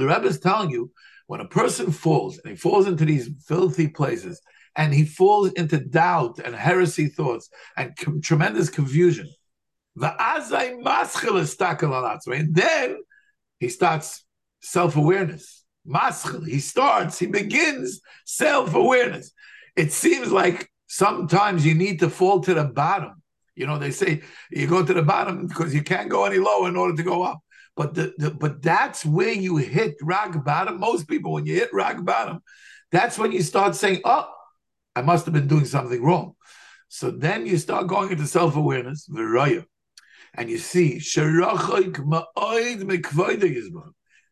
the Rebbe is telling you when a person falls and he falls into these filthy places and he falls into doubt and heresy thoughts and com- tremendous confusion, and then he starts self awareness. maschil. He starts, he begins self awareness. It seems like sometimes you need to fall to the bottom. You know, they say you go to the bottom because you can't go any lower in order to go up. But the, the but that's where you hit rock bottom. Most people, when you hit rock bottom, that's when you start saying, "Oh, I must have been doing something wrong." So then you start going into self awareness, and you see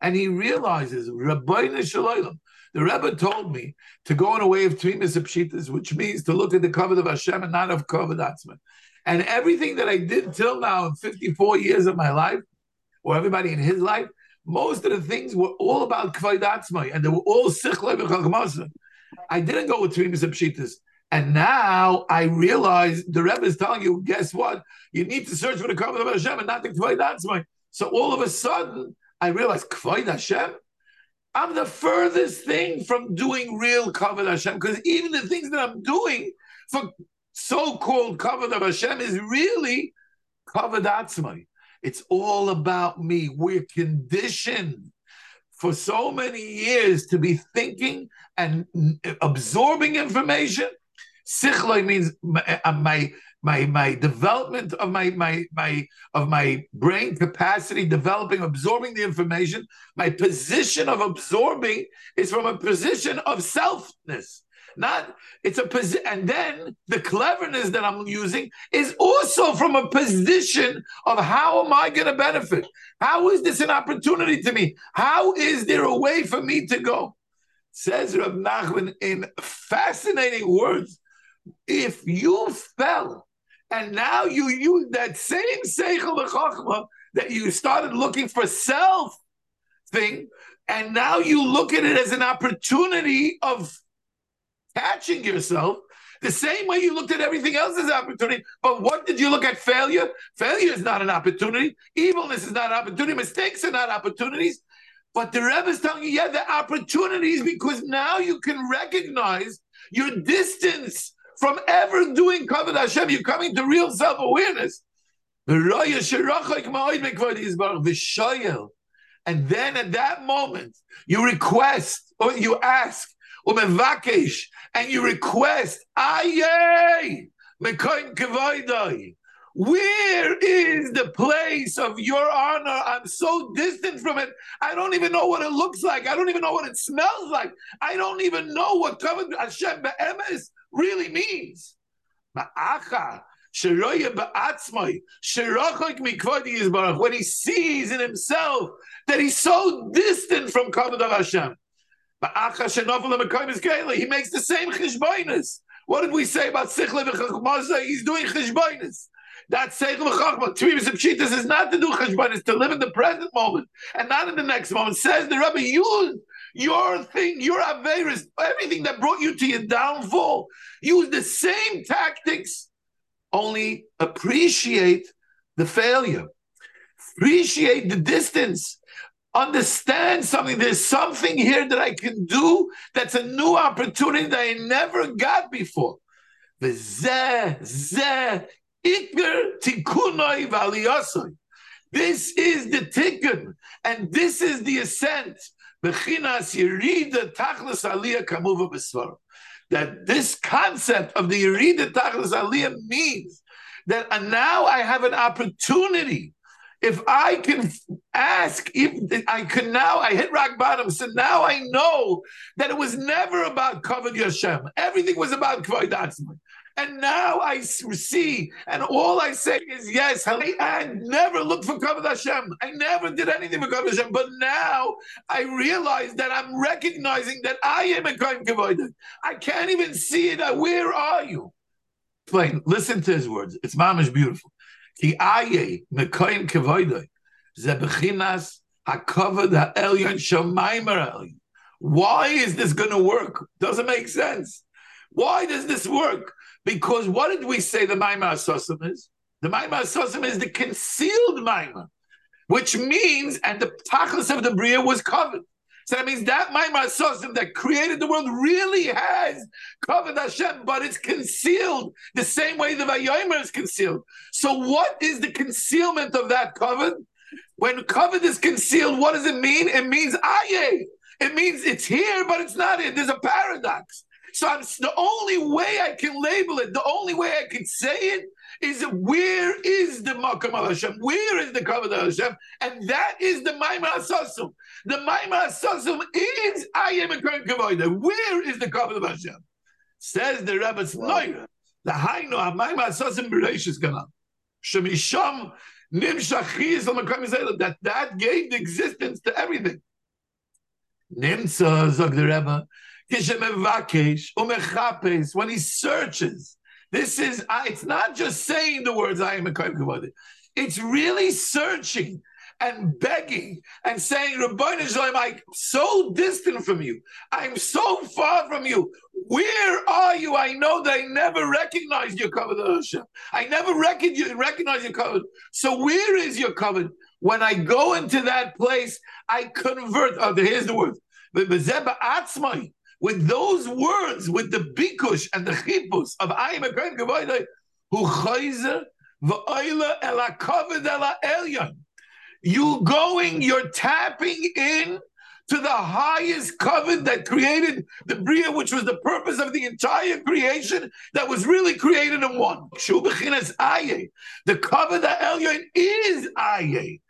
and he realizes the Rebbe told me to go in a way of Tmimis Pshitas, which means to look at the Kavod of Hashem and not of Atzman. And everything that I did till now in 54 years of my life, or everybody in his life, most of the things were all about Kavod Atzmai, and they were all Sichle v'Chachmasa. I didn't go with Tmimis Pshitas. And now I realize the Rebbe is telling you, guess what? You need to search for the Kavod of Hashem and not the Kavod Atzmai. So all of a sudden, I realized Kvoid Hashem. I'm the furthest thing from doing real Kavod Hashem because even the things that I'm doing for so-called Kavod of Hashem is really Kavod Atzmai. It's all about me. We're conditioned for so many years to be thinking and absorbing information. Sichloi means uh, my my my development of my my my of my brain capacity developing absorbing the information my position of absorbing is from a position of selfness not it's a position and then the cleverness that i'm using is also from a position of how am i going to benefit? How is this an opportunity to me? How is there a way for me to go? Says Rab Nachman in fascinating words if you fell and now you use that same seichel chachma that you started looking for self thing, and now you look at it as an opportunity of catching yourself. The same way you looked at everything else as opportunity. But what did you look at failure? Failure is not an opportunity. Evilness is not an opportunity. Mistakes are not opportunities. But the Rebbe is telling you, yeah, the opportunities because now you can recognize your distance from ever doing Kavod Hashem. You're coming to real self awareness. And then at that moment, you request or you ask, and you request, where is the place of your honor? I'm so distant from it. I don't even know what it looks like. I don't even know what it smells like. I don't even know what Kavod Hashem be'emes really means. When he sees in himself that he's so distant from Kavod of Hashem. He makes the same cheshboinus. What did we say about Sichle v'chachmaza? He's doing cheshboinus. That Seichel v'chachma, Tmimis of Pshitas is not to do cheshboinus, to live in the present moment and not in the next moment. Says the Rabbi, use your thing, your Averis, everything that brought you to your downfall. Use the same tactics, only appreciate the failure. Appreciate the distance. Understand something. There's something here that I can do that's a new opportunity that I never got before. This is the tikkun, and this is the ascent. That this concept of the Yerida Tachlis Aliyah means that now I have an opportunity. If I can ask, if I can now, I hit rock bottom. So now I know that it was never about Kavod Hashem. Everything was about Kavod and now I see, and all I say is yes. I never looked for Kavod Hashem. I never did anything for Kavod Hashem. But now I realize that I'm recognizing that I am a Kohen Kavod. I can't even see it. Where are you? Explain. Listen to his words. It's mamish beautiful. Ki aye mekoyin kavoidoi ze bechinas hakavod ha'elyon shomaymer elyon. Why is this going to work? Doesn't make sense. Why does this work? Because what did we say the Maimah Asosim is? The Maimah Asosim is the concealed Maimah. which means, and the tachlis of the Bria was covered. So that means that Maimar Sosim that created the world really has covered Hashem, but it's concealed the same way the Vayomer is concealed. So what is the concealment of that covered? When covered is concealed, what does it mean? It means aye. It means it's here, but it's not here. There's a paradox. So I'm the only way I can label it, the only way I can say it is where is the Makam al Hashem? Where is the Kavod of Hashem? And that is the Maimar Asasum. The Maimar Asasum is I am a current Kavoida. Where is the Kavod of Hashem? Says the Rebbe Snoyer. The Hainu Maimar Asasum Bereshis Ganan. Shemisham Nimshachis that that gave the existence to everything. Nimsa Zog the Rebbe. When he searches this is, it's not just saying the words, I am a Kohen It's really searching and begging and saying, Ribono Shel Olam, I'm so distant from you. I'm so far from you. Where are you? I know that I never recognized your covenant, oh, Hashem. I never recognized your covenant. So where is your covenant? When I go into that place, I convert. Oh, here's the word with those words, with the bikush and the chipus of Ayim Akron Gavoidai, who chayzer v'oila el hakavod el elyon. You going, you're tapping in to the highest covenant that created the Bria, which was the purpose of the entire creation that was really created in one. The covenant Elyon is Aye.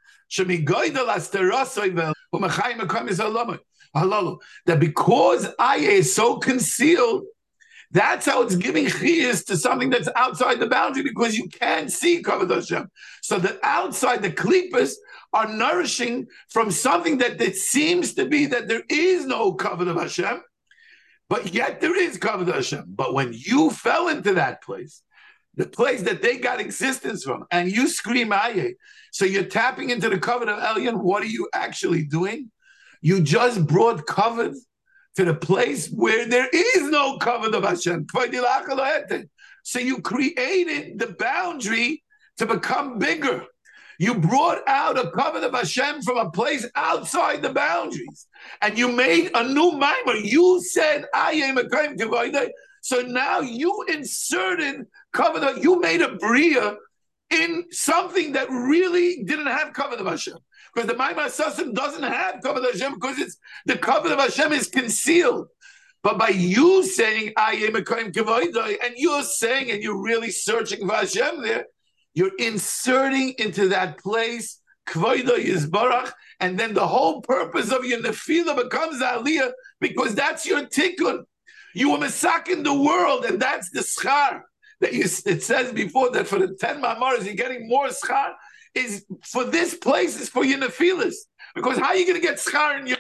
Halalu. That because ayah is so concealed, that's how it's giving chiyas to something that's outside the boundary because you can't see kavod Hashem. So the outside, the klipas are nourishing from something that it seems to be that there is no kavod of Hashem, but yet there is kavod Hashem. But when you fell into that place, the place that they got existence from, and you scream ayah, so you're tapping into the covenant of Elyon. What are you actually doing? You just brought covered to the place where there is no covered of Hashem. So you created the boundary to become bigger. You brought out a covenant of Hashem from a place outside the boundaries, and you made a new mimer. You said, "I am a kaim So now you inserted covenant. You made a bria in something that really didn't have covenant of Hashem because the Maimar Sasim doesn't have Kavod Hashem because it's the Kavod of Hashem is concealed. But by you saying I am a Kohen and you're saying and you're really searching for Hashem there, you're inserting into that place Kvoida Yisbarach, and then the whole purpose of your nefila becomes aliyah because that's your tikkun. You were masakin the world, and that's the schar that you. It says before that for the ten mamaras you're getting more schar is for this place is for your. Because how are you going to get schar in your?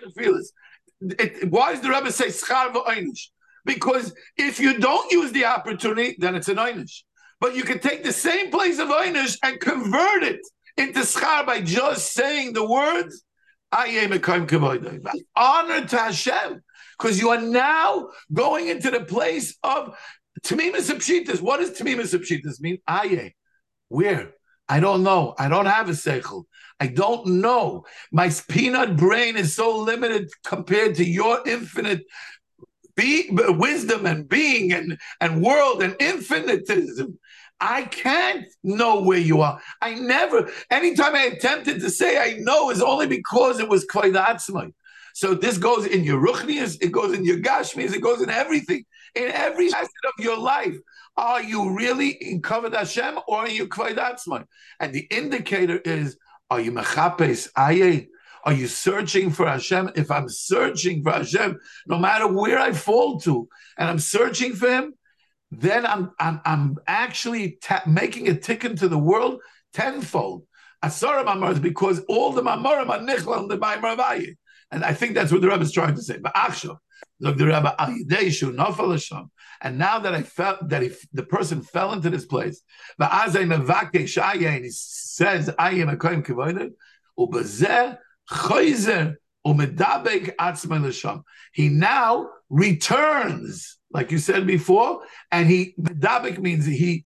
Why does the Rebbe say schar v'einish? Because if you don't use the opportunity, then it's an einish. But you can take the same place of einish and convert it into schar by just saying the words, I am a Honor to Hashem. Because you are now going into the place of Tamimas Pshitas. What does Tamimas Pshitas mean? Aye. Where? I don't know. I don't have a seichel. I don't know. My peanut brain is so limited compared to your infinite be- wisdom and being and, and world and infinitism. I can't know where you are. I never, anytime I attempted to say I know is only because it was Kvaidatzmai. So this goes in your ruchnias, it goes in your gashmias, it goes in everything, in every facet of your life. Are you really in Kavod Hashem or are you Kvaidatzman? And the indicator is, are you Mechapes Aye? Are you searching for Hashem? If I'm searching for Hashem, no matter where I fall to, and I'm searching for Him, then I'm I'm, I'm actually ta- making a ticket to the world tenfold. Asara mamar because all the mamarim are nichel and the ma'amar And I think that's what the Rebbe is trying to say. But achshav, look, the Rebbe, and now that I felt that if the person fell into this place, and he says, I am a kohen kivoider, he now returns, like you said before, and he medabek means he